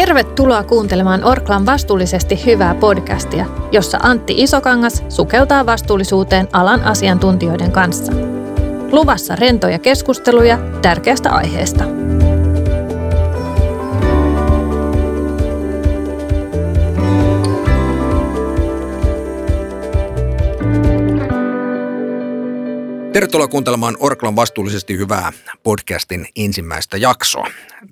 Tervetuloa kuuntelemaan Orklan vastuullisesti hyvää podcastia, jossa Antti Isokangas sukeltaa vastuullisuuteen alan asiantuntijoiden kanssa. Luvassa rentoja keskusteluja tärkeästä aiheesta. Tervetuloa kuuntelemaan Orklan vastuullisesti hyvää podcastin ensimmäistä jaksoa.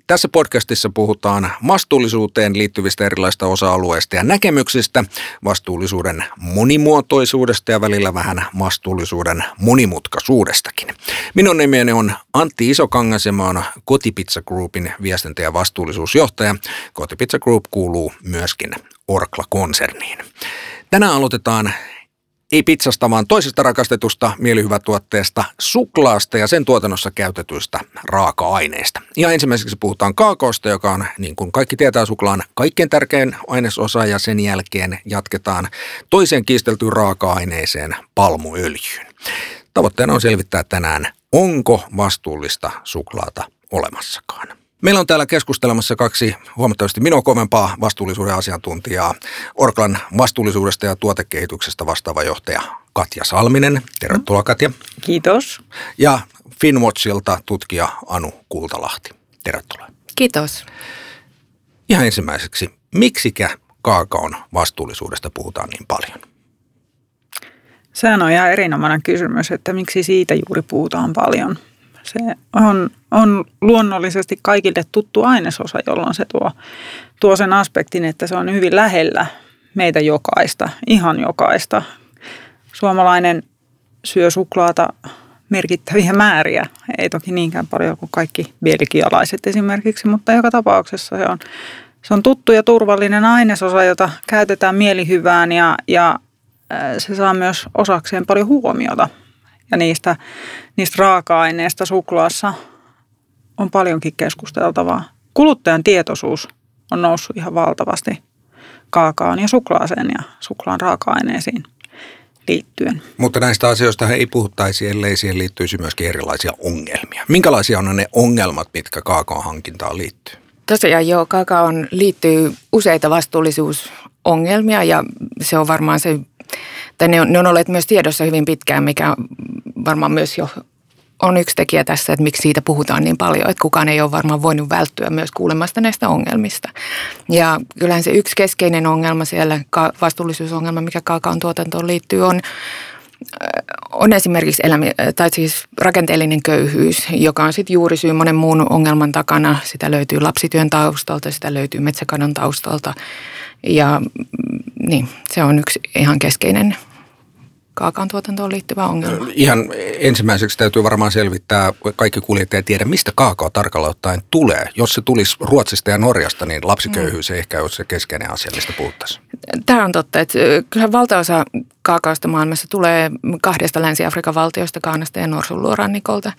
Tässä podcastissa puhutaan vastuullisuuteen liittyvistä erilaisista osa-alueista ja näkemyksistä, vastuullisuuden monimuotoisuudesta ja välillä vähän vastuullisuuden monimutkaisuudestakin. Minun nimeni on Antti Isokangas ja mä Kotipizza Groupin viestintä- ja vastuullisuusjohtaja. Kotipizza Group kuuluu myöskin Orkla-konserniin. Tänään aloitetaan ei pizzasta, vaan toisesta rakastetusta mielihyvätuotteesta, suklaasta ja sen tuotannossa käytetyistä raaka-aineista. Ja ensimmäiseksi puhutaan kaakaosta, joka on, niin kuin kaikki tietää, suklaan kaikkein tärkein ainesosa ja sen jälkeen jatketaan toiseen kiisteltyyn raaka-aineeseen, palmuöljyyn. Tavoitteena on selvittää tänään, onko vastuullista suklaata olemassakaan. Meillä on täällä keskustelemassa kaksi huomattavasti minua kovempaa vastuullisuuden asiantuntijaa. Orklan vastuullisuudesta ja tuotekehityksestä vastaava johtaja Katja Salminen. Tervetuloa Katja. Kiitos. Ja Finwatchilta tutkija Anu Kultalahti. Tervetuloa. Kiitos. Ihan ensimmäiseksi, miksikä kaakaon vastuullisuudesta puhutaan niin paljon? Sehän on ihan erinomainen kysymys, että miksi siitä juuri puhutaan paljon – se on, on luonnollisesti kaikille tuttu ainesosa, jolloin se tuo, tuo sen aspektin, että se on hyvin lähellä meitä jokaista, ihan jokaista. Suomalainen syö suklaata merkittäviä määriä, ei toki niinkään paljon kuin kaikki belgialaiset esimerkiksi, mutta joka tapauksessa se on, se on tuttu ja turvallinen ainesosa, jota käytetään mielihyvään ja, ja se saa myös osakseen paljon huomiota ja niistä, niistä raaka-aineista suklaassa on paljonkin keskusteltavaa. Kuluttajan tietoisuus on noussut ihan valtavasti kaakaan ja suklaaseen ja suklaan raaka-aineisiin liittyen. Mutta näistä asioista ei puhuttaisi, ellei siihen liittyisi myöskin erilaisia ongelmia. Minkälaisia on ne ongelmat, mitkä kaakaon hankintaan liittyy? Tosiaan joo, kaakaon liittyy useita vastuullisuusongelmia ja se on varmaan se tai ne on, ne on olleet myös tiedossa hyvin pitkään, mikä varmaan myös jo on yksi tekijä tässä, että miksi siitä puhutaan niin paljon, että kukaan ei ole varmaan voinut välttyä myös kuulemasta näistä ongelmista. Ja kyllähän se yksi keskeinen ongelma siellä, vastuullisuusongelma, mikä kaakaon tuotantoon liittyy, on on esimerkiksi elämi, tai siis rakenteellinen köyhyys, joka on sitten juuri syy monen muun ongelman takana. Sitä löytyy lapsityön taustalta, sitä löytyy metsäkadon taustalta ja mm, niin, se on yksi ihan keskeinen kaakaan tuotantoon liittyvä ongelma. Ihan ensimmäiseksi täytyy varmaan selvittää, kaikki kuljettajat tiedä, mistä kaakao tarkalla ottaen tulee. Jos se tulisi Ruotsista ja Norjasta, niin lapsiköyhyys mm. ei ehkä ole se keskeinen asia, mistä puhuttaisiin. Tämä on totta, että kyllähän valtaosa kaakaosta maailmassa tulee kahdesta Länsi-Afrikan valtiosta, Kaanasta ja Norsunluurannikolta.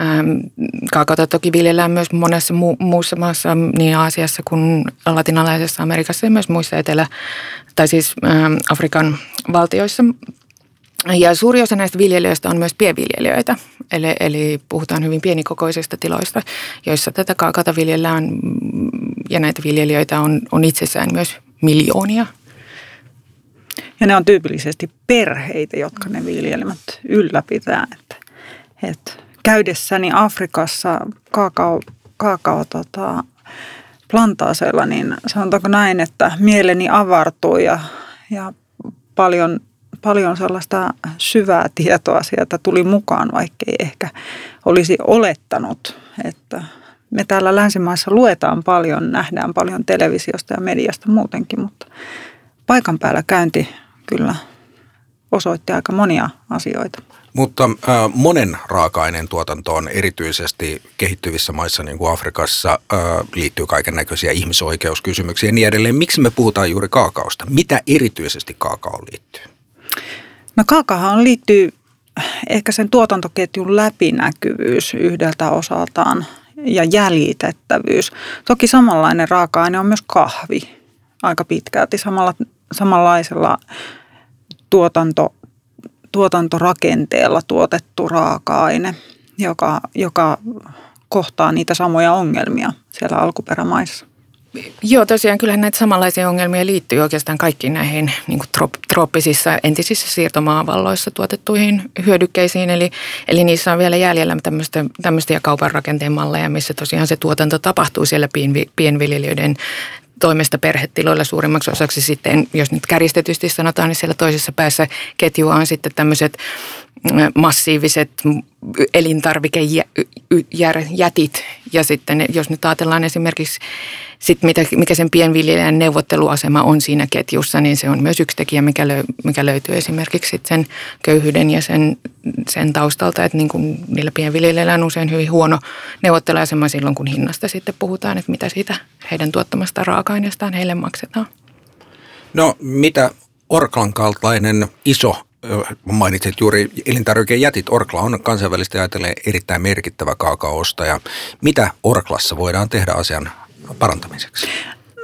Ähm, kaakaota toki viljellään myös monessa mu- muussa maassa, niin Aasiassa kuin latinalaisessa Amerikassa ja myös muissa etelä- tai siis Afrikan valtioissa. Ja suuri osa näistä viljelijöistä on myös pienviljelijöitä, eli, eli puhutaan hyvin pienikokoisista tiloista, joissa tätä kaakata viljellään ja näitä viljelijöitä on, on itsessään myös miljoonia. Ja ne on tyypillisesti perheitä, jotka ne viljelmät ylläpitää. Että, että käydessäni Afrikassa kaakao, kaakao tota, plantaaseilla, niin sanotaanko näin, että mieleni avartui ja, ja paljon paljon sellaista syvää tietoa sieltä tuli mukaan, vaikkei ehkä olisi olettanut, että me täällä länsimaissa luetaan paljon, nähdään paljon televisiosta ja mediasta muutenkin, mutta paikan päällä käynti kyllä osoitti aika monia asioita. Mutta äh, monen raaka-aineen tuotantoon, erityisesti kehittyvissä maissa niin kuin Afrikassa, äh, liittyy kaiken näköisiä ihmisoikeuskysymyksiä ja niin edelleen. Miksi me puhutaan juuri kaakaosta? Mitä erityisesti kaakaoon liittyy? No kaakahan liittyy ehkä sen tuotantoketjun läpinäkyvyys yhdeltä osaltaan ja jäljitettävyys. Toki samanlainen raaka-aine on myös kahvi aika pitkälti samalla, samanlaisella tuotanto, tuotantorakenteella tuotettu raaka-aine, joka, joka kohtaa niitä samoja ongelmia siellä alkuperämaissa. Joo, tosiaan kyllähän näitä samanlaisia ongelmia liittyy oikeastaan kaikkiin näihin niin kuin trooppisissa entisissä siirtomaavalloissa tuotettuihin hyödykkeisiin. Eli, eli niissä on vielä jäljellä tämmöistä, tämmöistä kaupan rakenteen malleja, missä tosiaan se tuotanto tapahtuu siellä pienvi, pienviljelijöiden toimesta perhetiloilla suurimmaksi osaksi sitten, jos nyt kärjistetysti sanotaan, niin siellä toisessa päässä ketjua on sitten tämmöiset massiiviset elintarvikejätit. Ja sitten jos nyt ajatellaan esimerkiksi sit mitä, mikä sen pienviljelijän neuvotteluasema on siinä ketjussa, niin se on myös yksi tekijä, mikä, löy, mikä löytyy esimerkiksi sit sen köyhyyden ja sen, sen taustalta, että niin niillä pienviljelijöillä on usein hyvin huono neuvotteluasema silloin, kun hinnasta sitten puhutaan, että mitä siitä heidän tuottamasta raaka-aineestaan heille maksetaan. No mitä Orklan kaltainen iso mainitsit juuri elintarvikejätit. Orkla on kansainvälisesti ajatellen erittäin merkittävä kaakaoostaja. Mitä Orklassa voidaan tehdä asian parantamiseksi?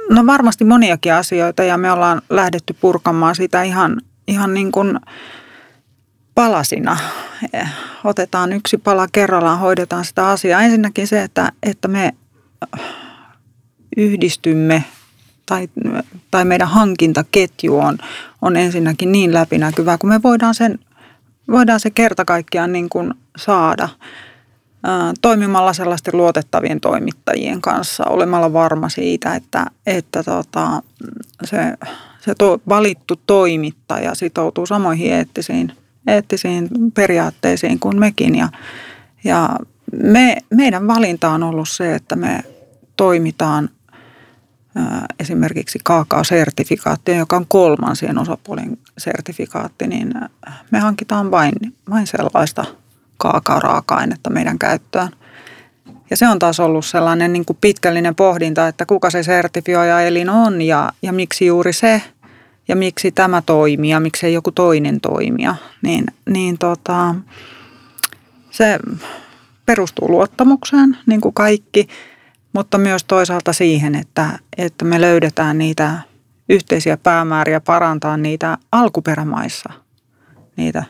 No varmasti moniakin asioita ja me ollaan lähdetty purkamaan sitä ihan, ihan niin kuin palasina. Otetaan yksi pala kerrallaan, hoidetaan sitä asiaa. Ensinnäkin se, että, että me yhdistymme tai, tai meidän hankintaketju on, on ensinnäkin niin läpinäkyvää, kun me voidaan, sen, voidaan se kerta kaikkiaan niin kuin saada toimimalla sellaisten luotettavien toimittajien kanssa, olemalla varma siitä, että, että tota, se, se to, valittu toimittaja sitoutuu samoihin eettisiin, eettisiin periaatteisiin kuin mekin. Ja, ja me, meidän valinta on ollut se, että me toimitaan esimerkiksi kaakao-sertifikaatti, joka on kolmansien osapuolen sertifikaatti, niin me hankitaan vain, vain sellaista kaakao-raaka-ainetta meidän käyttöön. Ja se on taas ollut sellainen niin kuin pitkällinen pohdinta, että kuka se sertifioija elin on ja, ja miksi juuri se ja miksi tämä toimii ja miksei joku toinen toimija. Niin, niin tota, se perustuu luottamukseen, niin kuin kaikki – mutta myös toisaalta siihen, että, että me löydetään niitä yhteisiä päämääriä parantaa niitä alkuperämaissa, niitä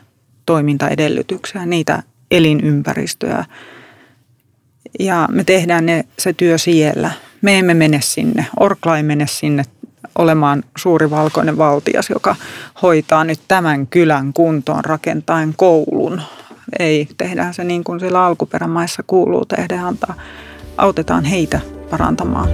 toimintaedellytyksiä, niitä elinympäristöjä. Ja me tehdään ne, se työ siellä. Me emme mene sinne, Orkla ei mene sinne olemaan suuri valkoinen valtias, joka hoitaa nyt tämän kylän kuntoon rakentaen koulun. Ei, tehdään se niin kuin siellä alkuperämaissa kuuluu tehdä, antaa autetaan heitä parantamaan.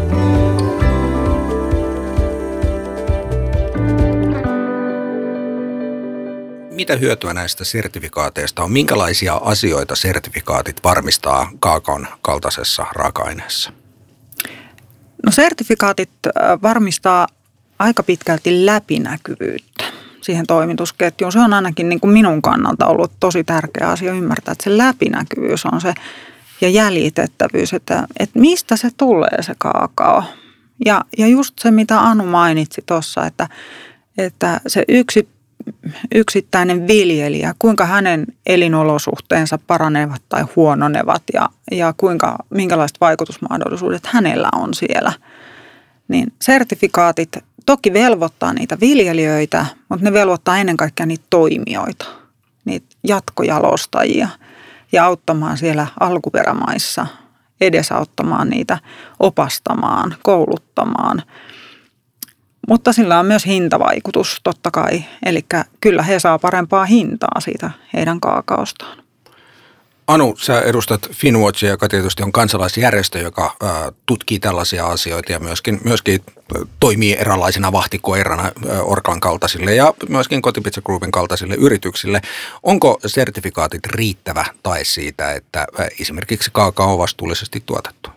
Mitä hyötyä näistä sertifikaateista on? Minkälaisia asioita sertifikaatit varmistaa kaakon kaltaisessa raaka-aineessa? No sertifikaatit äh, varmistaa aika pitkälti läpinäkyvyyttä siihen toimitusketjuun. Se on ainakin niin kuin minun kannalta ollut tosi tärkeä asia ymmärtää, että se läpinäkyvyys on se ja jäljitettävyys, että, että mistä se tulee se kaakao. Ja, ja just se, mitä Anu mainitsi tuossa, että, että se yksi, yksittäinen viljelijä, kuinka hänen elinolosuhteensa paranevat tai huononevat ja, ja kuinka, minkälaiset vaikutusmahdollisuudet hänellä on siellä. Niin sertifikaatit toki velvoittaa niitä viljelijöitä, mutta ne velvoittaa ennen kaikkea niitä toimijoita, niitä jatkojalostajia – ja auttamaan siellä alkuperämaissa, edesauttamaan niitä, opastamaan, kouluttamaan. Mutta sillä on myös hintavaikutus totta kai, eli kyllä he saa parempaa hintaa siitä heidän kaakaostaan. Anu, sä edustat Finwatchia, joka tietysti on kansalaisjärjestö, joka ää, tutkii tällaisia asioita ja myöskin, myöskin toimii eräänlaisena vahtikoirana Orklan kaltaisille ja myöskin Kotipizza Groupin kaltaisille yrityksille. Onko sertifikaatit riittävä tai siitä, että esimerkiksi kaakao on vastuullisesti tuotettu?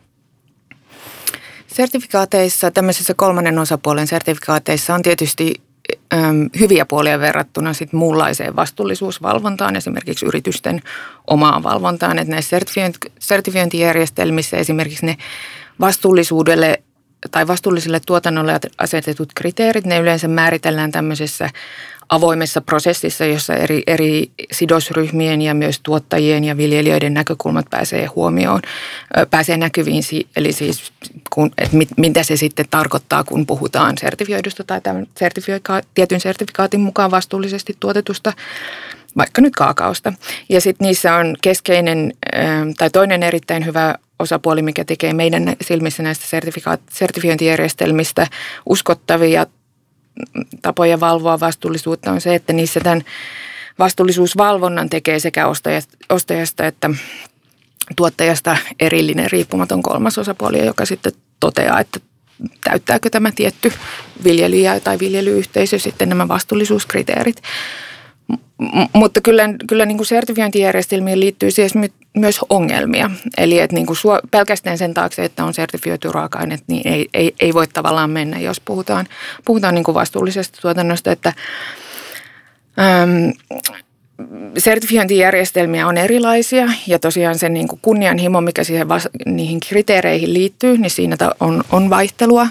Sertifikaateissa, tämmöisissä kolmannen osapuolen sertifikaateissa on tietysti hyviä puolia verrattuna sit muunlaiseen vastuullisuusvalvontaan, esimerkiksi yritysten omaan valvontaan. Että näissä sertifiointijärjestelmissä esimerkiksi ne vastuullisuudelle tai vastuulliselle tuotannolle asetetut kriteerit, ne yleensä määritellään tämmöisessä avoimessa prosessissa, jossa eri, eri sidosryhmien ja myös tuottajien ja viljelijöiden näkökulmat pääsee huomioon, pääsee näkyviin. Eli siis, kun, että mit, mitä se sitten tarkoittaa, kun puhutaan sertifioidusta tai tämän sertifika- tietyn sertifikaatin mukaan vastuullisesti tuotetusta vaikka nyt kaakaosta. Ja sitten niissä on keskeinen tai toinen erittäin hyvä osapuoli, mikä tekee meidän silmissä näistä sertifiointijärjestelmistä uskottavia tapoja valvoa vastuullisuutta on se, että niissä tämän vastuullisuusvalvonnan tekee sekä ostajasta että tuottajasta erillinen riippumaton kolmas osapuoli, joka sitten toteaa, että täyttääkö tämä tietty viljelijä tai viljelyyhteisö sitten nämä vastuullisuuskriteerit. Mutta kyllä, kyllä niin kuin sertifiointijärjestelmiin liittyy siis myös ongelmia. Eli että niin kuin suo, pelkästään sen taakse, että on sertifioitu raaka-aineet, niin ei, ei, ei voi tavallaan mennä, jos puhutaan, puhutaan niin kuin vastuullisesta tuotannosta. Että, äm, sertifiointijärjestelmiä on erilaisia ja tosiaan se niin kuin kunnianhimo, mikä siihen vas, niihin kriteereihin liittyy, niin siinä on, on vaihtelua.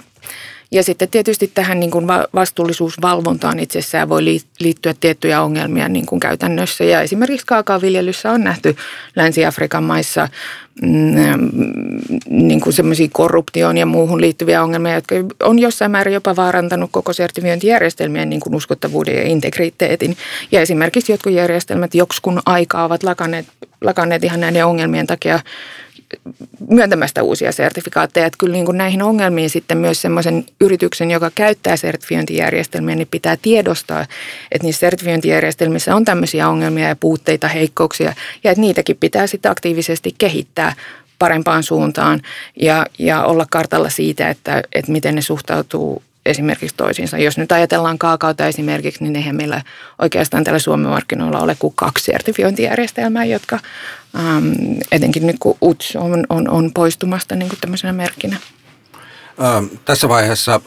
Ja sitten tietysti tähän niin kuin vastuullisuusvalvontaan itsessään voi liittyä tiettyjä ongelmia niin kuin käytännössä. Ja esimerkiksi kaakaoviljelyssä on nähty Länsi-Afrikan maissa mm, niin kuin semmoisia korruptioon ja muuhun liittyviä ongelmia, jotka on jossain määrin jopa vaarantanut koko sertifiointijärjestelmien niin kuin uskottavuuden ja integriteetin. Ja esimerkiksi jotkut järjestelmät joksikun aikaa ovat lakanneet, lakanneet ihan näiden ongelmien takia myöntämästä uusia sertifikaatteja. Että kyllä niin kuin näihin ongelmiin sitten myös semmoisen yrityksen, joka käyttää sertifiointijärjestelmiä, niin pitää tiedostaa, että niissä sertifiointijärjestelmissä on tämmöisiä ongelmia ja puutteita, heikkouksia ja että niitäkin pitää sitten aktiivisesti kehittää parempaan suuntaan ja, ja olla kartalla siitä, että, että miten ne suhtautuu esimerkiksi toisiinsa. Jos nyt ajatellaan kaakaota esimerkiksi, niin eihän meillä oikeastaan tällä Suomen markkinoilla ole kuin kaksi sertifiointijärjestelmää, jotka äm, etenkin nyt kun UTS on, on, on poistumasta niin kuin tämmöisenä merkkinä. Tässä vaiheessa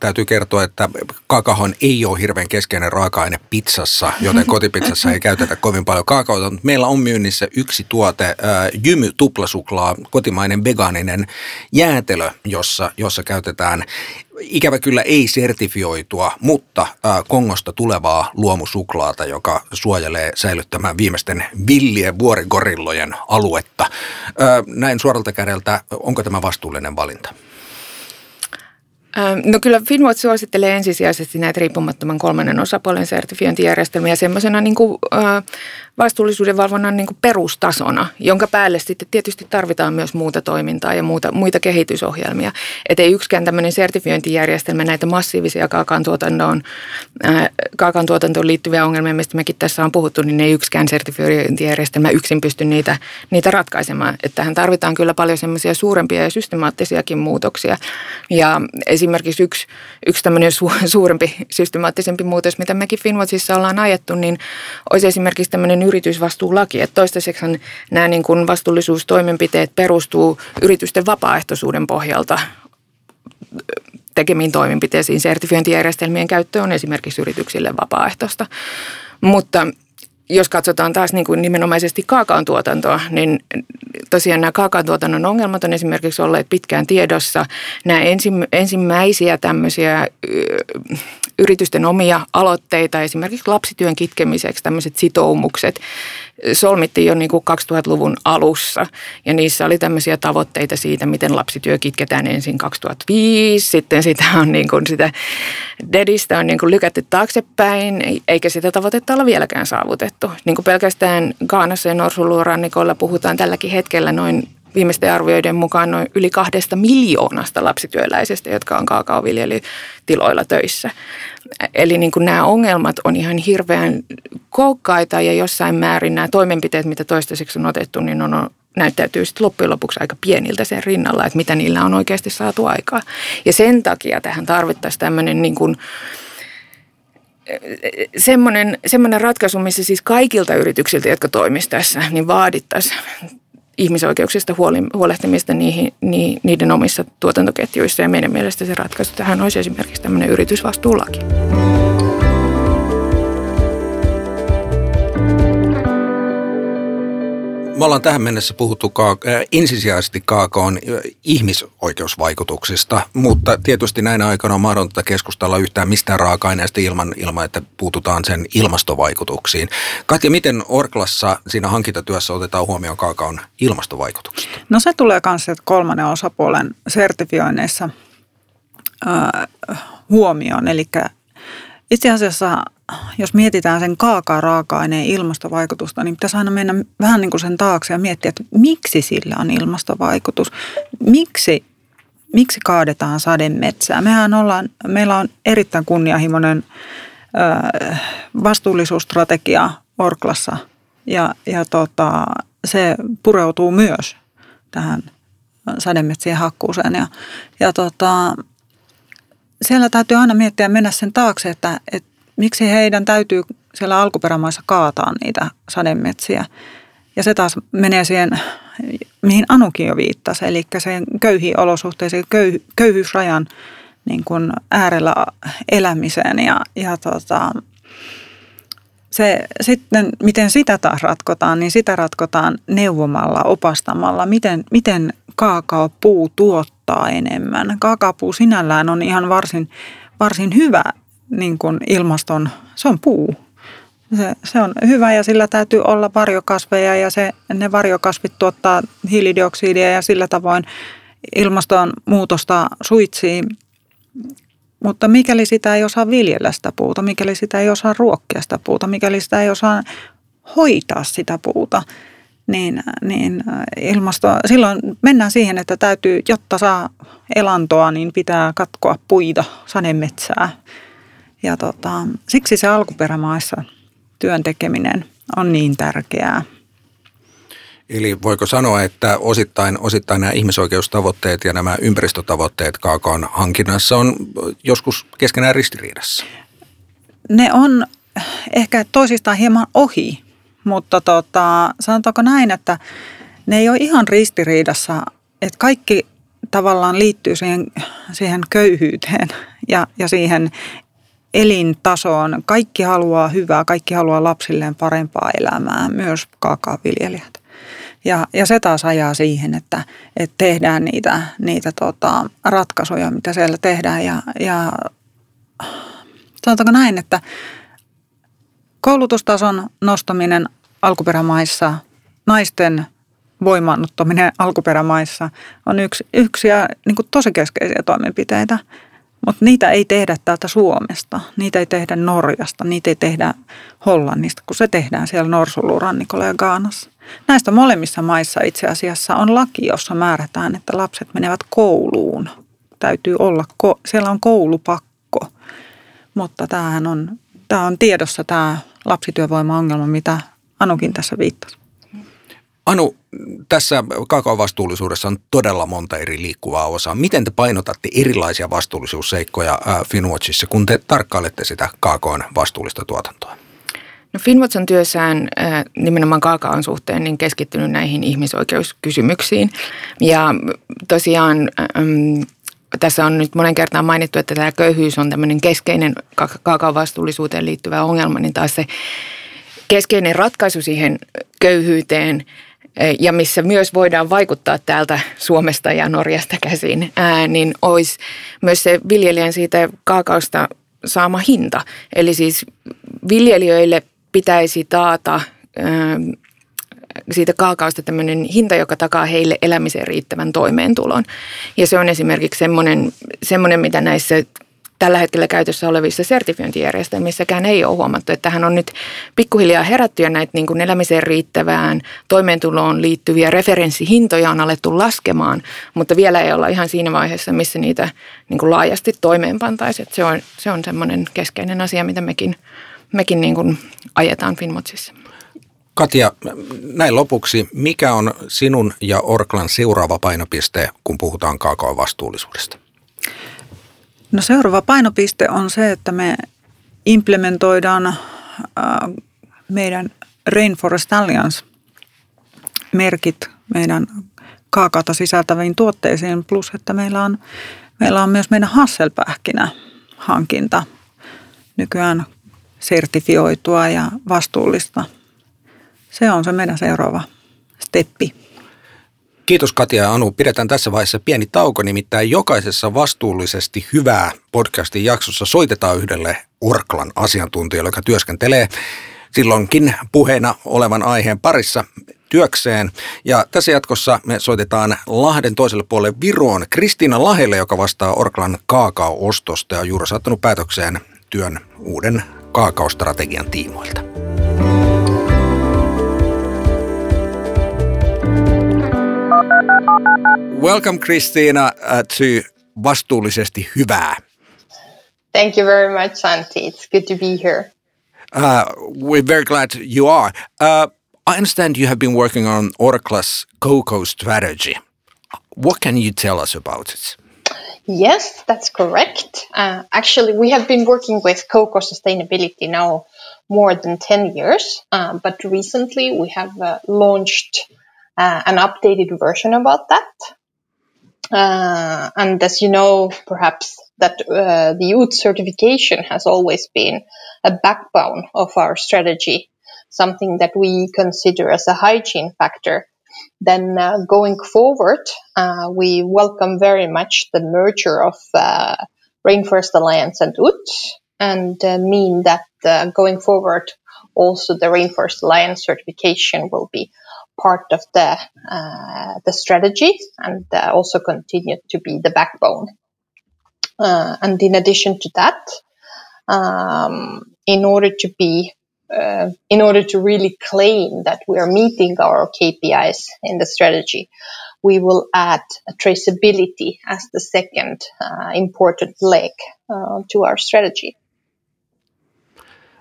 täytyy kertoa, että kaakaohan ei ole hirveän keskeinen raaka-aine pizzassa, joten kotipizzassa ei käytetä kovin paljon kaakaota. Meillä on myynnissä yksi tuote, Jymy tuplasuklaa, kotimainen vegaaninen jäätelö, jossa, jossa käytetään ikävä kyllä ei sertifioitua, mutta Kongosta tulevaa luomusuklaata, joka suojelee säilyttämään viimeisten villien vuorigorillojen aluetta. Näin suoralta kädeltä, onko tämä vastuullinen valinta? No kyllä Finwatch suosittelee ensisijaisesti näitä riippumattoman kolmannen osapuolen sertifiointijärjestelmiä semmoisena niin kuin, äh, vastuullisuuden valvonnan niin perustasona, jonka päälle sitten tietysti tarvitaan myös muuta toimintaa ja muuta, muita kehitysohjelmia. Että ei yksikään tämmöinen sertifiointijärjestelmä näitä massiivisia kaakaan tuotantoon, äh, kaakaan tuotantoon liittyviä ongelmia, mistä mekin tässä on puhuttu, niin ei yksikään sertifiointijärjestelmä yksin pysty niitä, niitä ratkaisemaan. Että tähän tarvitaan kyllä paljon semmoisia suurempia ja systemaattisiakin muutoksia. Ja esimerkiksi yksi, yksi tämmöinen su, suurempi systemaattisempi muutos, mitä mekin Finwatchissa ollaan ajettu, niin olisi esimerkiksi tämmöinen yritysvastuulaki. Että toistaiseksi nämä niin kuin vastuullisuustoimenpiteet perustuu yritysten vapaaehtoisuuden pohjalta tekemiin toimenpiteisiin. Sertifiointijärjestelmien käyttö on esimerkiksi yrityksille vapaaehtoista. Mutta jos katsotaan taas niin kuin nimenomaisesti kaakaon tuotantoa, niin tosiaan nämä kaakaon tuotannon ongelmat on esimerkiksi olleet pitkään tiedossa. Nämä ensimmäisiä tämmöisiä yritysten omia aloitteita, esimerkiksi lapsityön kitkemiseksi tämmöiset sitoumukset, solmittiin jo niin kuin 2000-luvun alussa. Ja niissä oli tämmöisiä tavoitteita siitä, miten lapsityö kitketään ensin 2005. Sitten sitä on niin kuin sitä dedistä on niin kuin lykätty taaksepäin, eikä sitä tavoitetta olla vieläkään saavutettu. Niin kuin pelkästään Gaanassa ja Norsuluurannikolla puhutaan tälläkin hetkellä noin viimeisten arvioiden mukaan noin yli kahdesta miljoonasta lapsityöläisestä, jotka on kaakaoviljelytiloilla töissä. Eli niin kuin nämä ongelmat on ihan hirveän koukkaita ja jossain määrin nämä toimenpiteet, mitä toistaiseksi on otettu, niin on, näyttäytyy sitten loppujen lopuksi aika pieniltä sen rinnalla, että mitä niillä on oikeasti saatu aikaa. Ja sen takia tähän tarvittaisiin tämmöinen niin kuin, semmoinen, semmoinen ratkaisu, missä siis kaikilta yrityksiltä, jotka toimisivat tässä, niin vaadittaisiin ihmisoikeuksista huolehtimista niihin, niiden omissa tuotantoketjuissa. Ja meidän mielestä se ratkaisu tähän olisi esimerkiksi tämmöinen yritysvastuulaki. Me ollaan tähän mennessä puhuttu kaak- äh, ensisijaisesti kaakaon äh, ihmisoikeusvaikutuksista, mutta tietysti näinä aikana on mahdotonta keskustella yhtään mistään raaka-aineesta ilman, ilman, että puututaan sen ilmastovaikutuksiin. Katja, miten Orklassa siinä hankintatyössä otetaan huomioon kaakaon ilmastovaikutukset? No se tulee myös kolmannen osapuolen sertifioinneissa äh, huomioon, eli itse asiassa, jos mietitään sen kaakaa-raaka-aineen ilmastovaikutusta, niin pitäisi aina mennä vähän niin kuin sen taakse ja miettiä, että miksi sillä on ilmastovaikutus. Miksi, miksi kaadetaan sademetsää? Mehän ollaan, meillä on erittäin kunnianhimoinen ö, vastuullisuusstrategia Orklassa ja, ja tota, se pureutuu myös tähän sademetsien hakkuuseen. Ja, ja tota, siellä täytyy aina miettiä mennä sen taakse, että, että miksi heidän täytyy siellä alkuperämaissa kaataa niitä sademetsiä. Ja se taas menee siihen, mihin Anukin jo viittasi, eli sen köyhiin olosuhteisiin, köy, köyhyysrajan niin kuin äärellä elämiseen. Ja, ja tota, se, sitten miten sitä taas ratkotaan, niin sitä ratkotaan neuvomalla, opastamalla, miten, miten kaakaopuu tuottaa enemmän. Kaakaopuu sinällään on ihan varsin, varsin hyvä niin kuin ilmaston, se on puu. Se, se on hyvä ja sillä täytyy olla varjokasveja ja se, ne varjokasvit tuottaa hiilidioksidia ja sillä tavoin ilmastonmuutosta suitsii mutta mikäli sitä ei osaa viljellä sitä puuta, mikäli sitä ei osaa ruokkia sitä puuta, mikäli sitä ei osaa hoitaa sitä puuta, niin, niin ilmasto, silloin mennään siihen, että täytyy, jotta saa elantoa, niin pitää katkoa puita, sademetsää. Ja tota, siksi se alkuperämaissa työn tekeminen on niin tärkeää. Eli voiko sanoa, että osittain, osittain nämä ihmisoikeustavoitteet ja nämä ympäristötavoitteet kaakaon hankinnassa on joskus keskenään ristiriidassa? Ne on ehkä toisistaan hieman ohi, mutta tota, sanotaanko näin, että ne ei ole ihan ristiriidassa, että kaikki tavallaan liittyy siihen, siihen köyhyyteen ja, ja siihen elintasoon. Kaikki haluaa hyvää, kaikki haluaa lapsilleen parempaa elämää, myös kaakaoviljelijät. Ja, ja se taas ajaa siihen, että, että tehdään niitä, niitä tota, ratkaisuja, mitä siellä tehdään. Ja, ja sanotaanko näin, että koulutustason nostaminen alkuperämaissa, naisten voimaannuttaminen alkuperämaissa on yksi, yksi ja niin kuin tosi keskeisiä toimenpiteitä. Mutta niitä ei tehdä täältä Suomesta, niitä ei tehdä Norjasta, niitä ei tehdä Hollannista, kun se tehdään siellä Norsulurannikolla ja Gaanassa. Näistä molemmissa maissa itse asiassa on laki, jossa määrätään, että lapset menevät kouluun. Täytyy olla, siellä on koulupakko, mutta tämähän on, tämä on tiedossa tämä lapsityövoima-ongelma, mitä Anukin tässä viittasi. Anu, tässä kakaovastuullisuudessa on todella monta eri liikkuvaa osaa. Miten te painotatte erilaisia vastuullisuusseikkoja Finwatchissa, kun te tarkkailette sitä kakaon vastuullista tuotantoa? No Finwatch on työssään äh, nimenomaan kaakaon suhteen niin keskittynyt näihin ihmisoikeuskysymyksiin. Ja tosiaan tässä on nyt monen kertaan mainittu, että tämä köyhyys on tämmöinen keskeinen kaakaon vastuullisuuteen liittyvä ongelma, niin taas se keskeinen ratkaisu siihen köyhyyteen ja missä myös voidaan vaikuttaa täältä Suomesta ja Norjasta käsin, ää, niin olisi myös se viljelijän siitä kaakaosta saama hinta. Eli siis viljelijöille pitäisi taata siitä kaakaosta tämmöinen hinta, joka takaa heille elämiseen riittävän toimeentulon. Ja se on esimerkiksi semmoinen, semmoinen mitä näissä tällä hetkellä käytössä olevissa sertifiointijärjestelmissäkään ei ole huomattu, että tähän on nyt pikkuhiljaa herätty ja näitä niin kuin elämiseen riittävään toimeentuloon liittyviä referenssihintoja on alettu laskemaan, mutta vielä ei olla ihan siinä vaiheessa, missä niitä niin kuin laajasti toimeenpantaisiin. Se on, se on semmoinen keskeinen asia, mitä mekin, mekin niin kuin ajetaan Finmotsissa. Katja, näin lopuksi, mikä on sinun ja Orklan seuraava painopiste, kun puhutaan kaakaon vastuullisuudesta? No seuraava painopiste on se, että me implementoidaan äh, meidän Rainforest Alliance merkit meidän kaakaota sisältäviin tuotteisiin, plus että meillä on, meillä on myös meidän Hasselpähkinä hankinta nykyään sertifioitua ja vastuullista. Se on se meidän seuraava steppi. Kiitos Katja ja Anu. Pidetään tässä vaiheessa pieni tauko, nimittäin jokaisessa vastuullisesti hyvää podcastin jaksossa soitetaan yhdelle Orklan asiantuntijalle, joka työskentelee silloinkin puheena olevan aiheen parissa työkseen. Ja tässä jatkossa me soitetaan Lahden toiselle puolelle Viroon Kristiina Lahelle, joka vastaa Orklan kaakao-ostosta ja juuri saattanut päätökseen työn uuden kaakaostrategian tiimoilta. Welcome Christina uh, to Vastuullisesti hyvää. Thank you very much, Antti. It's good to be here. Uh, we're very glad you are. Uh, I understand you have been working on Orkla's cocoa strategy. What can you tell us about it? Yes, that's correct. Uh, actually, we have been working with cocoa sustainability now more than 10 years, uh, but recently we have uh, launched uh, an updated version about that. Uh, and as you know, perhaps that uh, the UTZ certification has always been a backbone of our strategy, something that we consider as a hygiene factor. Then uh, going forward, uh, we welcome very much the merger of uh, Rainforest Alliance and UTZ, and mean that going forward, also the Rainforest Alliance certification will be part of the uh, the strategy and uh, also continue to be the backbone. Uh, and in addition to that, um, in order to be uh, in order to really claim that we are meeting our KPIs in the strategy, we will add traceability as the second uh, important leg uh, to our strategy.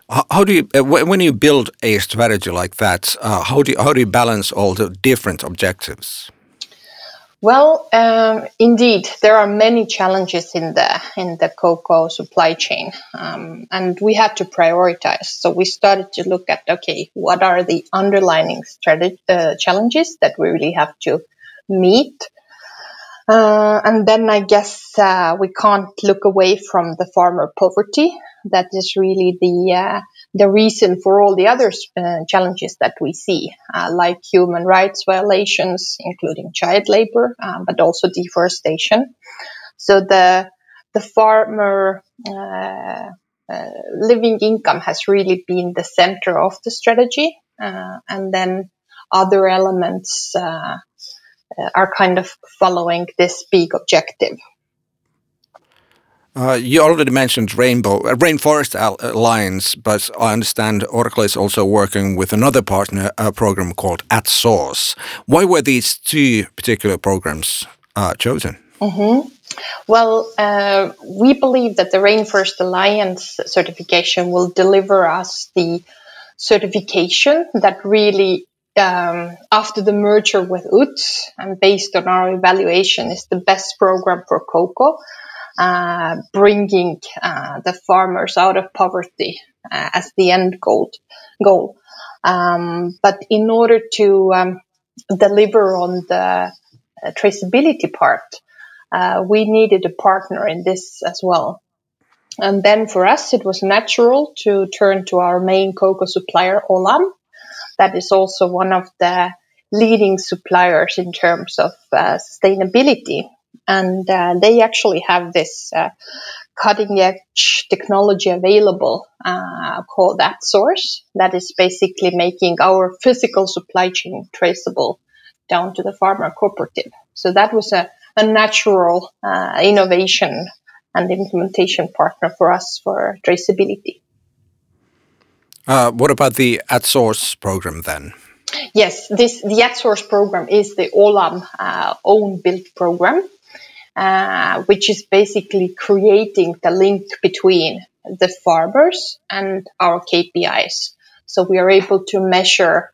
How do you, uh, when you build a strategy like that, uh, how do you, how do you balance all the different objectives? Well, um, indeed, there are many challenges in the in the cocoa supply chain, um, and we had to prioritize. So we started to look at okay, what are the underlying strategy uh, challenges that we really have to meet, uh, and then I guess uh, we can't look away from the farmer poverty that is really the uh, the reason for all the other uh, challenges that we see, uh, like human rights violations, including child labor, uh, but also deforestation. So the the farmer uh, uh, living income has really been the center of the strategy, and then other elements are kind of following this big objective. Uh, you already mentioned Rainbow uh, Rainforest Alliance, but I understand Oracle is also working with another partner uh, program called At Source. Why were these two particular programs uh, chosen? Mm-hmm. Well, uh, we believe that the Rainforest Alliance certification will deliver us the certification that really um, after the merger with UTZ and based on our evaluation is the best program for cocoa uh, bringing uh, the farmers out of poverty uh, as the end goal. goal. Um, but in order to um, deliver on the uh, traceability part, uh, we needed a partner in this as well. And then for us, it was natural to turn to our main cocoa supplier, Olam. That is also one of the leading suppliers in terms of sustainability and uh, they actually have this uh, cutting edge technology available uh, called At Source that is basically making our physical supply chain traceable down to the farmer cooperative. So that was a, a natural uh, innovation and implementation partner for us for traceability. Uh, what about the At Source program then? Yes, this the At Source program is the Olam uh, own built program uh, which is basically creating the link between the farmers and our KPIs. So we are able to measure,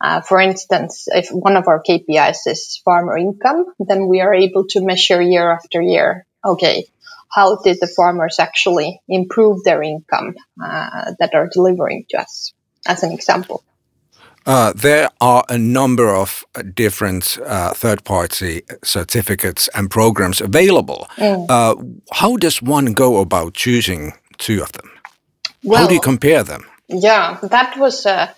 uh, for instance, if one of our KPIs is farmer income, then we are able to measure year after year. Okay, how did the farmers actually improve their income uh, that are delivering to us, as an example? Uh, there are a number of uh, different uh, third party certificates and programs available. Mm. Uh, how does one go about choosing two of them? Well, how do you compare them? Yeah, that was. Uh,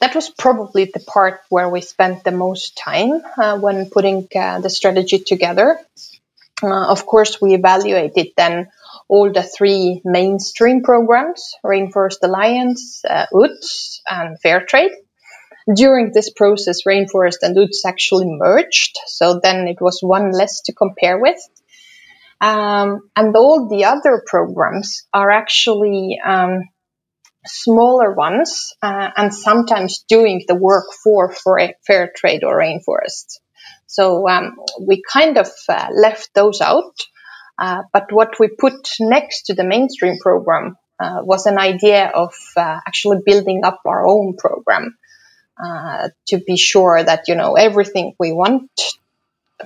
that was probably the part where we spent the most time uh, when putting the strategy together. of course, we evaluated then all the three mainstream programs Rainforest Alliance, uh, UTZ, and Fairtrade during this process, rainforest and UTZ actually merged. So then it was one less to compare with. Um, and all the other programs are actually um, smaller ones uh, and sometimes doing the work for, for fair trade or rainforest. So um, we kind of uh, left those out. Uh, but what we put next to the mainstream program uh, was an idea of uh, actually building up our own program uh, to be sure that you know everything we want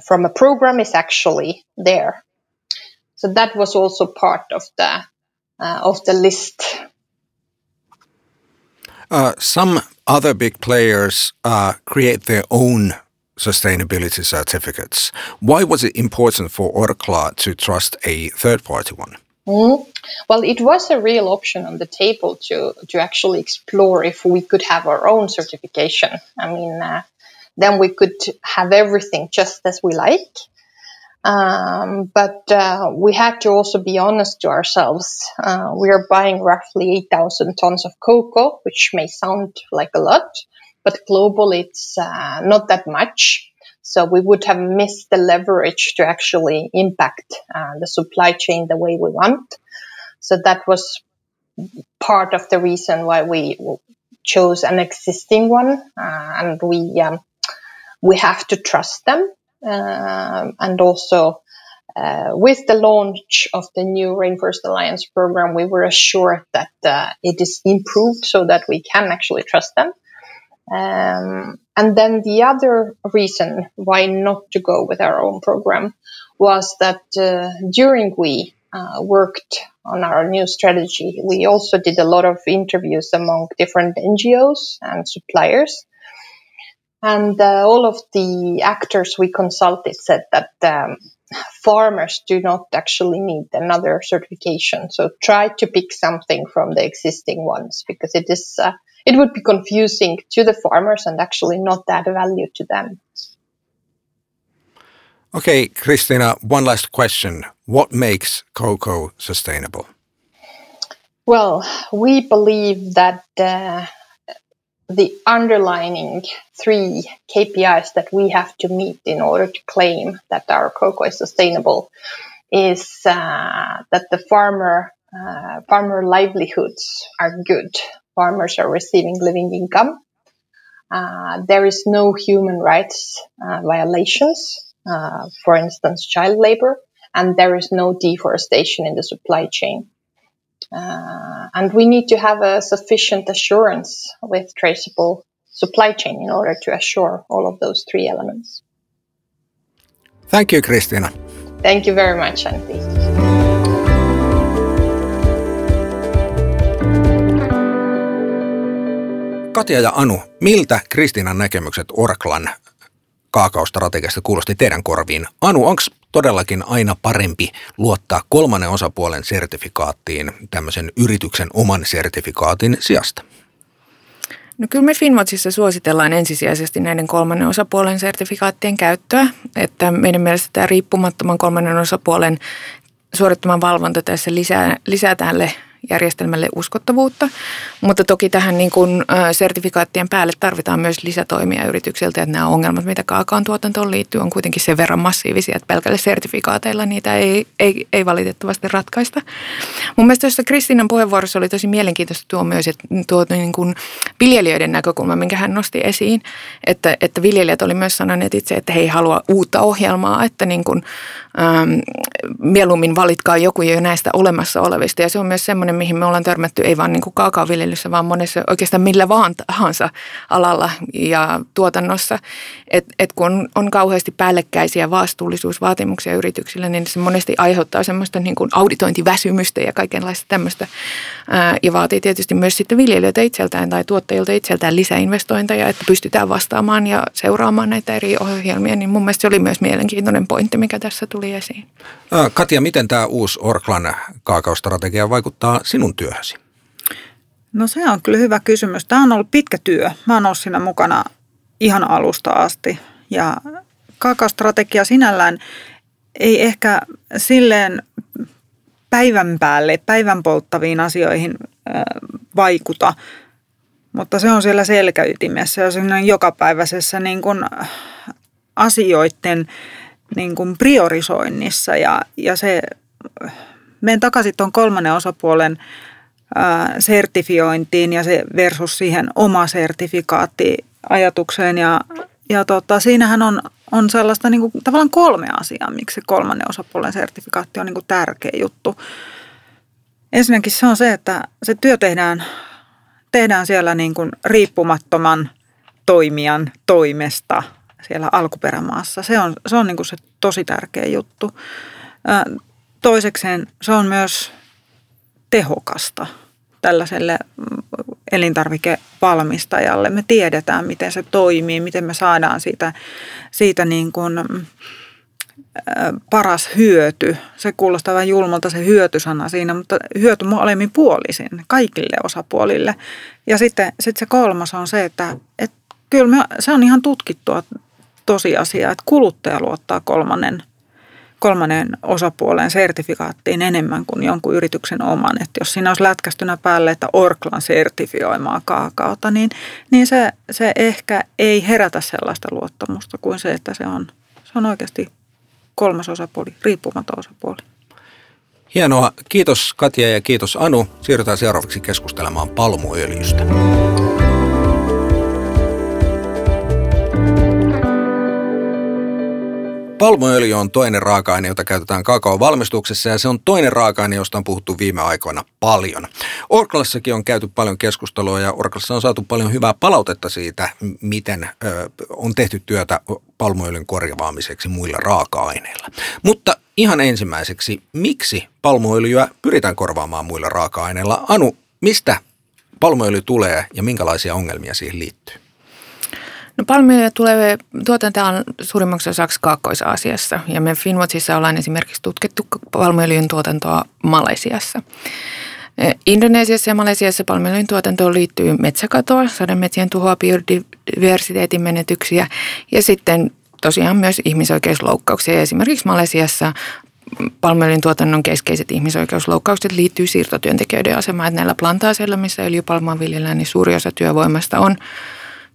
from a program is actually there. So that was also part of the of the list uh, some other big players uh, create their own sustainability certificates. Why was it important for Orkla to trust a third party one? Mm. Well, it was a real option on the table to to actually explore if we could have our own certification. I mean, uh, then we could have everything just as we like. Um, but uh, we had to also be honest to ourselves. Uh, we are buying roughly 8,000 tons of cocoa, which may sound like a lot, but globally it's uh, not that much. So we would have missed the leverage to actually impact uh, the supply chain the way we want. So that was part of the reason why we chose an existing one, uh, and we um, we have to trust them um, and also uh, with the launch of the new Rainforest Alliance program, we were assured that uh, it is improved so that we can actually trust them. Um, and then the other reason why not to go with our own program was that uh, during we uh, worked on our new strategy, we also did a lot of interviews among different NGOs and suppliers. And uh, all of the actors we consulted said that um, farmers do not actually need another certification. So try to pick something from the existing ones because it is uh, it would be confusing to the farmers and actually not add value to them. Okay, Christina, one last question. What makes cocoa sustainable? Well, we believe that uh, the underlining three KPIs that we have to meet in order to claim that our cocoa is sustainable is uh, that the farmer uh, farmer livelihoods are good. Farmers are receiving living income. Uh, there is no human rights uh, violations, uh, for instance, child labor, and there is no deforestation in the supply chain. Uh, and we need to have a sufficient assurance with traceable supply chain in order to assure all of those three elements. Thank you, Christina. Thank you very much, Antti. Katja ja Anu, miltä Kristinan näkemykset Orklan kaakaostrategiasta kuulosti teidän korviin? Anu, onko todellakin aina parempi luottaa kolmannen osapuolen sertifikaattiin tämmöisen yrityksen oman sertifikaatin sijasta? No kyllä me Finwatchissa suositellaan ensisijaisesti näiden kolmannen osapuolen sertifikaattien käyttöä, että meidän mielestä tämä riippumattoman kolmannen osapuolen suorittaman valvonta tässä lisää, lisää tälle järjestelmälle uskottavuutta. Mutta toki tähän niin kuin sertifikaattien päälle tarvitaan myös lisätoimia yrityksiltä, että nämä ongelmat, mitä kaakaan tuotantoon liittyy, on kuitenkin sen verran massiivisia, että pelkällä sertifikaateilla niitä ei, ei, ei valitettavasti ratkaista. Mun mielestä tuossa Kristinan puheenvuorossa oli tosi mielenkiintoista tuo myös, että tuo niin kuin viljelijöiden näkökulma, minkä hän nosti esiin, että, että viljelijät oli myös sanoneet itse, että he ei halua uutta ohjelmaa, että niin kuin, ähm, mieluummin valitkaa joku jo näistä olemassa olevista. Ja se on myös semmoinen, mihin me ollaan törmätty, ei vaan niin kuin kaakaoviljelyssä, vaan monessa oikeastaan millä vaan tahansa alalla ja tuotannossa. Että et kun on, on kauheasti päällekkäisiä vastuullisuusvaatimuksia yrityksillä, niin se monesti aiheuttaa semmoista niin kuin auditointiväsymystä ja kaikenlaista tämmöistä. Ää, ja vaatii tietysti myös sitten viljelijöitä itseltään tai tuottajilta itseltään lisäinvestointeja, että pystytään vastaamaan ja seuraamaan näitä eri ohjelmia. Niin mun mielestä se oli myös mielenkiintoinen pointti, mikä tässä tuli esiin. Katja, miten tämä uusi Orklan kaakaostrategia vaikuttaa sinun työhösi? No se on kyllä hyvä kysymys. Tämä on ollut pitkä työ. Mä oon ollut siinä mukana ihan alusta asti. Ja kaakaostrategia sinällään ei ehkä silleen päivän päälle, päivän polttaviin asioihin vaikuta, mutta se on siellä selkäytimessä ja jokapäiväisessä niin kuin asioiden niin kuin priorisoinnissa ja, ja se, menen takaisin tuon kolmannen osapuolen ää, sertifiointiin ja se versus siihen oma sertifikaattiajatukseen ja, ja tota, siinähän on, on sellaista niin kuin, tavallaan kolme asiaa, miksi se kolmannen osapuolen sertifikaatti on niin kuin tärkeä juttu. Ensinnäkin se on se, että se työ tehdään, tehdään siellä niin kuin riippumattoman toimijan toimesta siellä alkuperämaassa. Se on, se on niin kuin se tosi tärkeä juttu. Toisekseen se on myös tehokasta tällaiselle mm, elintarvikevalmistajalle. Me tiedetään, miten se toimii, miten me saadaan siitä, siitä niin kuin paras hyöty. Se kuulostaa vähän julmalta se hyötysana siinä, mutta hyöty molemmin puolisin kaikille osapuolille. Ja sitten, sitten se kolmas on se, että, että kyllä me, se on ihan tutkittua tosiasia, että kuluttaja luottaa kolmannen, kolmannen osapuolen sertifikaattiin enemmän kuin jonkun yrityksen oman. Että jos siinä olisi lätkästynä päälle, että Orklan sertifioimaa kaakaota, niin, niin se, se ehkä ei herätä sellaista luottamusta kuin se, että se on, se on oikeasti kolmas osapuoli, riippumaton osapuoli. Hienoa. Kiitos Katja ja kiitos Anu. Siirrytään seuraavaksi keskustelemaan palmuöljystä. Palmuöljy on toinen raaka-aine, jota käytetään kakaon valmistuksessa ja se on toinen raaka-aine, josta on puhuttu viime aikoina paljon. Orklassakin on käyty paljon keskustelua ja Orklassa on saatu paljon hyvää palautetta siitä, miten ö, on tehty työtä palmuöljyn korjaamiseksi muilla raaka-aineilla. Mutta ihan ensimmäiseksi, miksi palmuöljyä pyritään korvaamaan muilla raaka-aineilla? Anu, mistä palmuöljy tulee ja minkälaisia ongelmia siihen liittyy? No palmuöljyä tulee, tuotetaan suurimmaksi osaksi Kaakkois-Aasiassa ja me Finwatchissa ollaan esimerkiksi tutkittu palmuöljyn tuotantoa Malesiassa. E, Indonesiassa ja Malesiassa palmuöljyn tuotantoon liittyy metsäkatoa, sademetsien tuhoa, biodiversiteetin menetyksiä ja sitten tosiaan myös ihmisoikeusloukkauksia. Esimerkiksi Malesiassa palmuöljyn tuotannon keskeiset ihmisoikeusloukkaukset liittyy siirtotyöntekijöiden asemaan, että näillä plantaaseilla, missä öljypalmaa viljellään, niin suuri osa työvoimasta on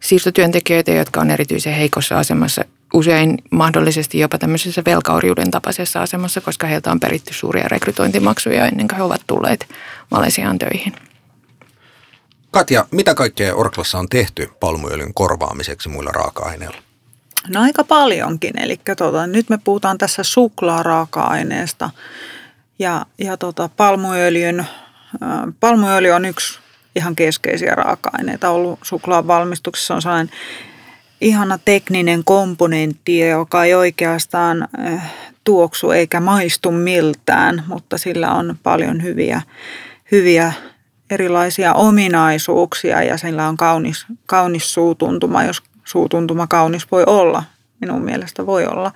siirtotyöntekijöitä, jotka on erityisen heikossa asemassa, usein mahdollisesti jopa tämmöisessä velkauriuden tapaisessa asemassa, koska heiltä on peritty suuria rekrytointimaksuja ennen kuin he ovat tulleet Malesiaan töihin. Katja, mitä kaikkea Orklassa on tehty palmuöljyn korvaamiseksi muilla raaka-aineilla? No aika paljonkin. Eli tota, nyt me puhutaan tässä suklaaraaka-aineesta ja, ja tota, palmuöljyn, äh, palmuöljy on yksi ihan keskeisiä raaka-aineita ollut suklaan valmistuksessa. on sellainen ihana tekninen komponentti, joka ei oikeastaan eh, tuoksu eikä maistu miltään, mutta sillä on paljon hyviä, hyviä erilaisia ominaisuuksia ja sillä on kaunis, kaunis suutuntuma, jos suutuntuma kaunis voi olla. Minun mielestä voi olla.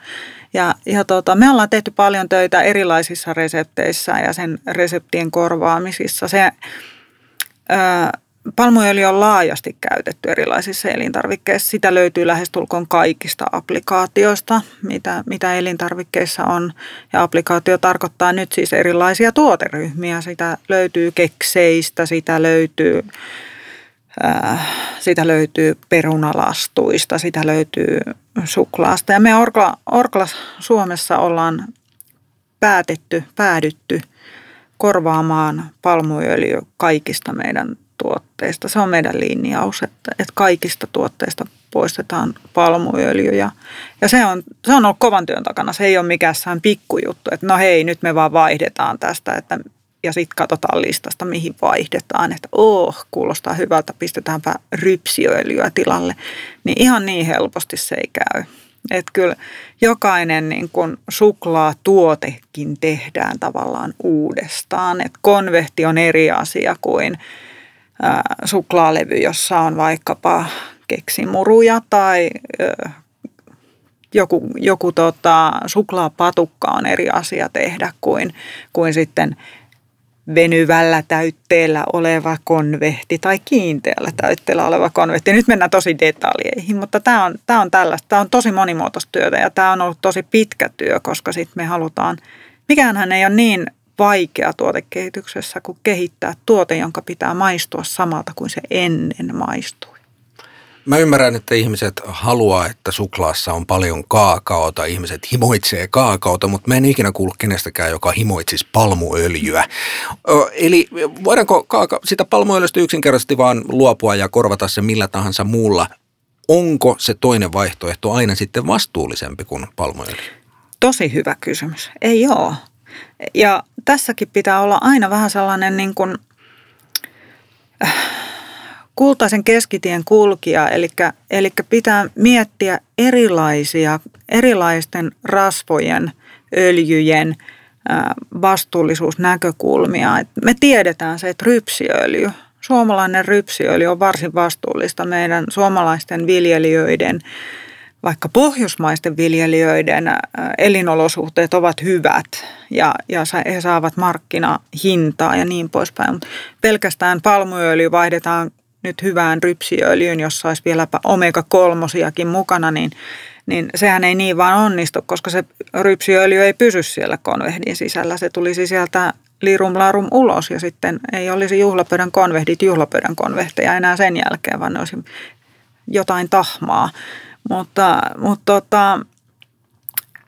Ja, ja tota, me ollaan tehty paljon töitä erilaisissa resepteissä ja sen reseptien korvaamisissa. Se, Palmuöljy on laajasti käytetty erilaisissa elintarvikkeissa. Sitä löytyy lähestulkoon kaikista applikaatioista, mitä, mitä elintarvikkeissa on. Ja applikaatio tarkoittaa nyt siis erilaisia tuoteryhmiä. Sitä löytyy kekseistä, sitä löytyy, äh, sitä löytyy perunalastuista, sitä löytyy suklaasta. Ja me Orkla, Orkla Suomessa ollaan päätetty, päädytty – korvaamaan palmuöljy kaikista meidän tuotteista. Se on meidän linjaus, että, että kaikista tuotteista poistetaan palmuöljy. Ja, ja se, on, se on ollut kovan työn takana. Se ei ole mikään pikkujuttu, että no hei, nyt me vaan vaihdetaan tästä, että ja sitten katsotaan listasta, mihin vaihdetaan, että oh, kuulostaa hyvältä, pistetäänpä rypsiöljyä tilalle. Niin ihan niin helposti se ei käy. Että kyllä jokainen niin kun suklaatuotekin tehdään tavallaan uudestaan. Että konvehti on eri asia kuin ää, suklaalevy, jossa on vaikkapa keksimuruja tai ää, joku, joku tota, suklaapatukka on eri asia tehdä kuin, kuin sitten venyvällä täytteellä oleva konvehti tai kiinteällä täytteellä oleva konvehti. Nyt mennään tosi detaljeihin, mutta tämä on, tämä on tällaista. Tämä on tosi monimuotoista työtä ja tämä on ollut tosi pitkä työ, koska sitten me halutaan, mikäänhän ei ole niin vaikea tuotekehityksessä kuin kehittää tuote, jonka pitää maistua samalta kuin se ennen maistui. Mä ymmärrän, että ihmiset haluaa, että suklaassa on paljon kaakaota. Ihmiset himoitsee kaakaota, mutta mä en ikinä kuullut kenestäkään, joka himoitsisi palmuöljyä. Eli voidaanko kaaka- sitä palmuöljystä yksinkertaisesti vaan luopua ja korvata se millä tahansa muulla? Onko se toinen vaihtoehto aina sitten vastuullisempi kuin palmuöljy? Tosi hyvä kysymys. Ei ole. Ja tässäkin pitää olla aina vähän sellainen niin kuin, äh, kultaisen keskitien kulkija, eli, eli pitää miettiä erilaisia, erilaisten rasvojen, öljyjen vastuullisuusnäkökulmia. me tiedetään se, että rypsiöljy, suomalainen rypsiöljy on varsin vastuullista meidän suomalaisten viljelijöiden vaikka pohjoismaisten viljelijöiden elinolosuhteet ovat hyvät ja, ja he saavat markkinahintaa ja niin poispäin. Mutta pelkästään palmuöljy vaihdetaan nyt hyvään rypsiöljyyn, jossa olisi vieläpä omega-kolmosiakin mukana, niin, niin sehän ei niin vaan onnistu, koska se rypsiöljy ei pysy siellä konvehdin sisällä. Se tulisi sieltä lirum larum ulos ja sitten ei olisi juhlapöydän konvehdit juhlapöydän konvehteja enää sen jälkeen, vaan ne olisi jotain tahmaa. Mutta, mutta tota,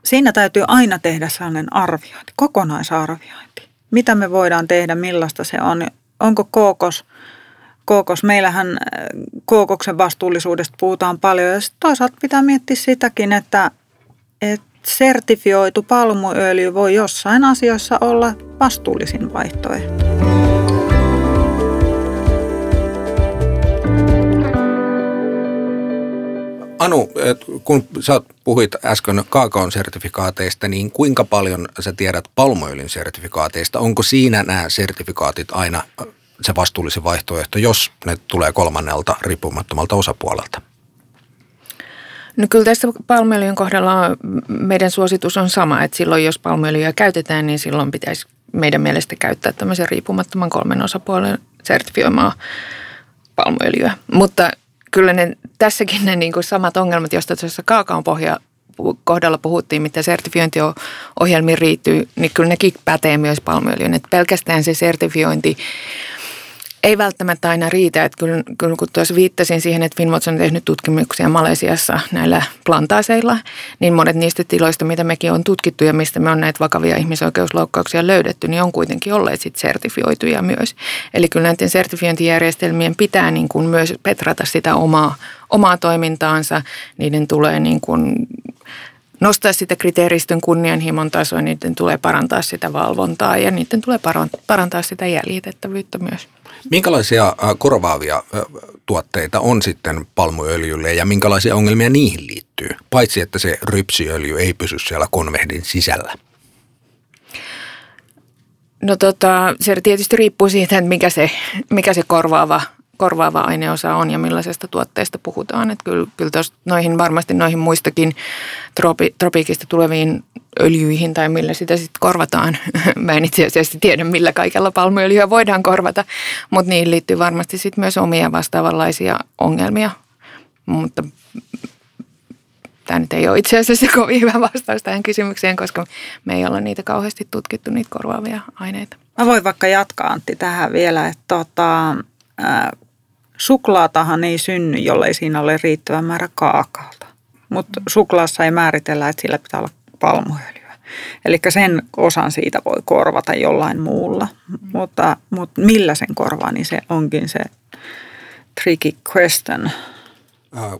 siinä täytyy aina tehdä sellainen arviointi, kokonaisarviointi. Mitä me voidaan tehdä, millaista se on, onko kookos, kookos. Meillähän äh, kookoksen vastuullisuudesta puhutaan paljon ja toisaalta pitää miettiä sitäkin, että, että sertifioitu palmuöljy voi jossain asioissa olla vastuullisin vaihtoehto. Anu, kun sä puhuit äsken kaakaon sertifikaateista, niin kuinka paljon sä tiedät palmuöljyn sertifikaateista? Onko siinä nämä sertifikaatit aina se vastuullisen vaihtoehto, jos ne tulee kolmannelta riippumattomalta osapuolelta? No kyllä tässä palmuöljyn kohdalla meidän suositus on sama, että silloin jos palmuöljyä käytetään, niin silloin pitäisi meidän mielestä käyttää tämmöisen riippumattoman kolmen osapuolen sertifioimaa palmuöljyä. Mutta kyllä ne, tässäkin ne niin kuin samat ongelmat, joista tuossa kaakaon pohja kohdalla puhuttiin, mitä sertifiointiohjelmiin riittyy, niin kyllä nekin pätee myös palmuöljyyn. Että pelkästään se sertifiointi ei välttämättä aina riitä. Että kyllä, kyllä kun tuossa viittasin siihen, että Finmots on tehnyt tutkimuksia Malesiassa näillä plantaaseilla, niin monet niistä tiloista, mitä mekin on tutkittu ja mistä me on näitä vakavia ihmisoikeusloukkauksia löydetty, niin on kuitenkin olleet sit sertifioituja myös. Eli kyllä näiden sertifiointijärjestelmien pitää niin kuin myös petrata sitä omaa, omaa toimintaansa. Niiden tulee niin kuin nostaa sitä kriteeristön kunnianhimon tasoa, niiden tulee parantaa sitä valvontaa ja niiden tulee parantaa sitä jäljitettävyyttä myös. Minkälaisia äh, korvaavia äh, tuotteita on sitten palmuöljylle ja minkälaisia ongelmia niihin liittyy, paitsi että se rypsiöljy ei pysy siellä konvehdin sisällä? No tota, se tietysti riippuu siitä, että mikä se, mikä se korvaava, korvaava aineosa on ja millaisesta tuotteesta puhutaan. Että kyllä, kyllä tos, noihin varmasti noihin muistakin tropi, tropiikista tuleviin öljyihin tai millä sitä sitten korvataan. Mä en itse asiassa tiedä, millä kaikella palmuöljyä voidaan korvata, mutta niihin liittyy varmasti sitten myös omia vastaavanlaisia ongelmia. Mutta tämä nyt ei ole itse asiassa kovin hyvä vastaus tähän kysymykseen, koska me ei olla niitä kauheasti tutkittu, niitä korvaavia aineita. Mä voin vaikka jatkaa Antti tähän vielä, että tota, suklaatahan ei synny, jollei siinä ole riittävä määrä kaakaota. Mutta suklaassa ei määritellä, että sillä pitää olla palmuöljyä. Eli sen osan siitä voi korvata jollain muulla, mutta, mutta millä sen korvaa, niin se onkin se tricky question. Äh,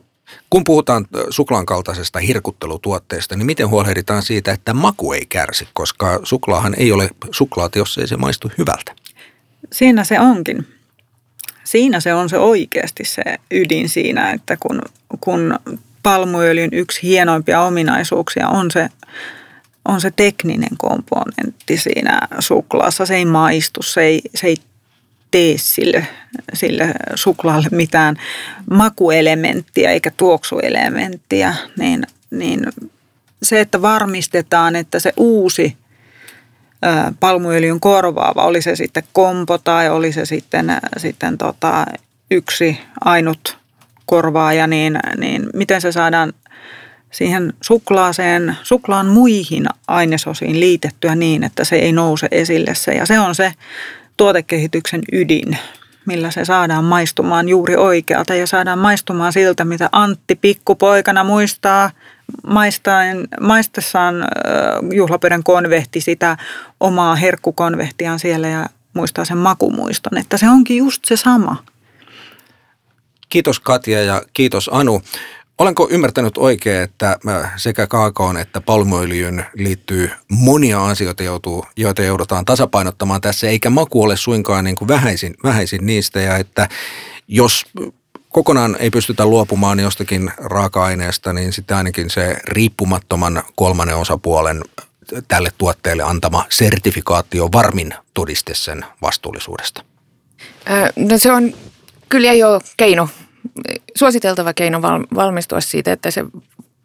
kun puhutaan suklaan kaltaisesta hirkuttelutuotteesta, niin miten huolehditaan siitä, että maku ei kärsi, koska suklaahan ei ole suklaata, jos ei se maistu hyvältä? Siinä se onkin. Siinä se on se oikeasti se ydin siinä, että kun, kun palmuöljyn yksi hienoimpia ominaisuuksia on se, on se tekninen komponentti siinä suklaassa. Se ei maistu, se ei, se ei tee sille, sille suklaalle mitään makuelementtiä eikä tuoksuelementtiä, niin, niin se, että varmistetaan, että se uusi palmuöljyn korvaava, oli se sitten kompo tai oli se sitten, sitten tota yksi ainut korvaaja, niin, niin miten se saadaan siihen suklaaseen, suklaan muihin ainesosiin liitettyä niin, että se ei nouse esille se. Ja se on se tuotekehityksen ydin. millä se saadaan maistumaan juuri oikealta ja saadaan maistumaan siltä, mitä Antti pikkupoikana muistaa maistaen, maistessaan juhlapöydän konvehti sitä omaa herkkukonvehtiaan siellä ja muistaa sen makumuiston, että se onkin just se sama. Kiitos Katja ja kiitos Anu. Olenko ymmärtänyt oikein, että sekä kaakaon että palmuöljyyn liittyy monia asioita, joita joudutaan tasapainottamaan tässä, eikä maku ole suinkaan niin kuin vähäisin, vähäisin niistä, ja että jos kokonaan ei pystytä luopumaan jostakin raaka-aineesta, niin sitten ainakin se riippumattoman kolmannen osapuolen tälle tuotteelle antama sertifikaatio varmin todiste sen vastuullisuudesta. No se on kyllä jo keino suositeltava keino valmistua siitä, että se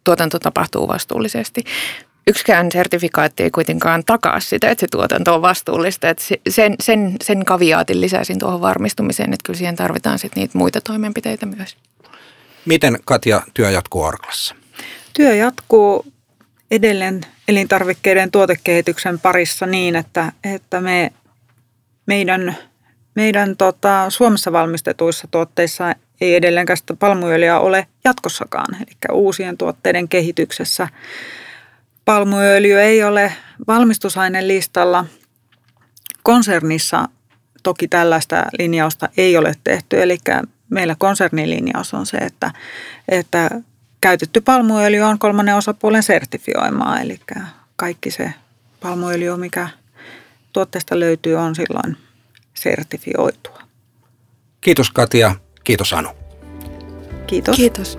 tuotanto tapahtuu vastuullisesti. Yksikään sertifikaatti ei kuitenkaan takaa sitä, että se tuotanto on vastuullista. Että sen, sen, sen kaviaatin lisäsin tuohon varmistumiseen, että kyllä siihen tarvitaan sitten niitä muita toimenpiteitä myös. Miten Katja työ jatkuu Arklassa? Työ jatkuu edelleen elintarvikkeiden tuotekehityksen parissa niin, että, että me, meidän, meidän tota, Suomessa valmistetuissa tuotteissa ei edelleenkään sitä palmuöljyä ole jatkossakaan. Eli uusien tuotteiden kehityksessä palmuöljy ei ole valmistusaineen listalla. Konsernissa toki tällaista linjausta ei ole tehty, eli meillä konsernilinjaus on se, että, että käytetty palmuöljy on kolmannen osapuolen sertifioimaa, eli kaikki se palmuöljy, mikä tuotteesta löytyy, on silloin sertifioitua. Kiitos Katja. Kiitos Anu. Kiitos. Kiitos.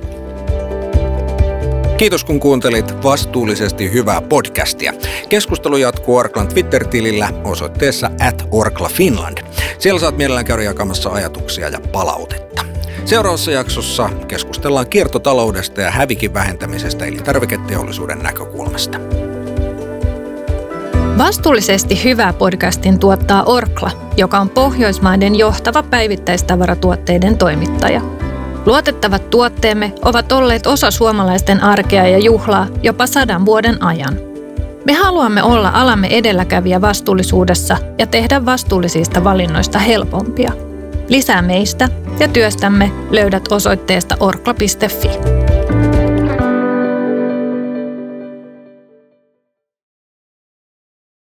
Kiitos kun kuuntelit vastuullisesti hyvää podcastia. Keskustelu jatkuu Orklan Twitter-tilillä osoitteessa at Orkla Finland. Siellä saat mielellään käydä jakamassa ajatuksia ja palautetta. Seuraavassa jaksossa keskustellaan kiertotaloudesta ja hävikin vähentämisestä eli tarviketeollisuuden näkökulmasta. Vastuullisesti hyvää podcastin tuottaa Orkla, joka on Pohjoismaiden johtava päivittäistavaratuotteiden toimittaja. Luotettavat tuotteemme ovat olleet osa suomalaisten arkea ja juhlaa jopa sadan vuoden ajan. Me haluamme olla alamme edelläkävijä vastuullisuudessa ja tehdä vastuullisista valinnoista helpompia. Lisää meistä ja työstämme löydät osoitteesta orkla.fi.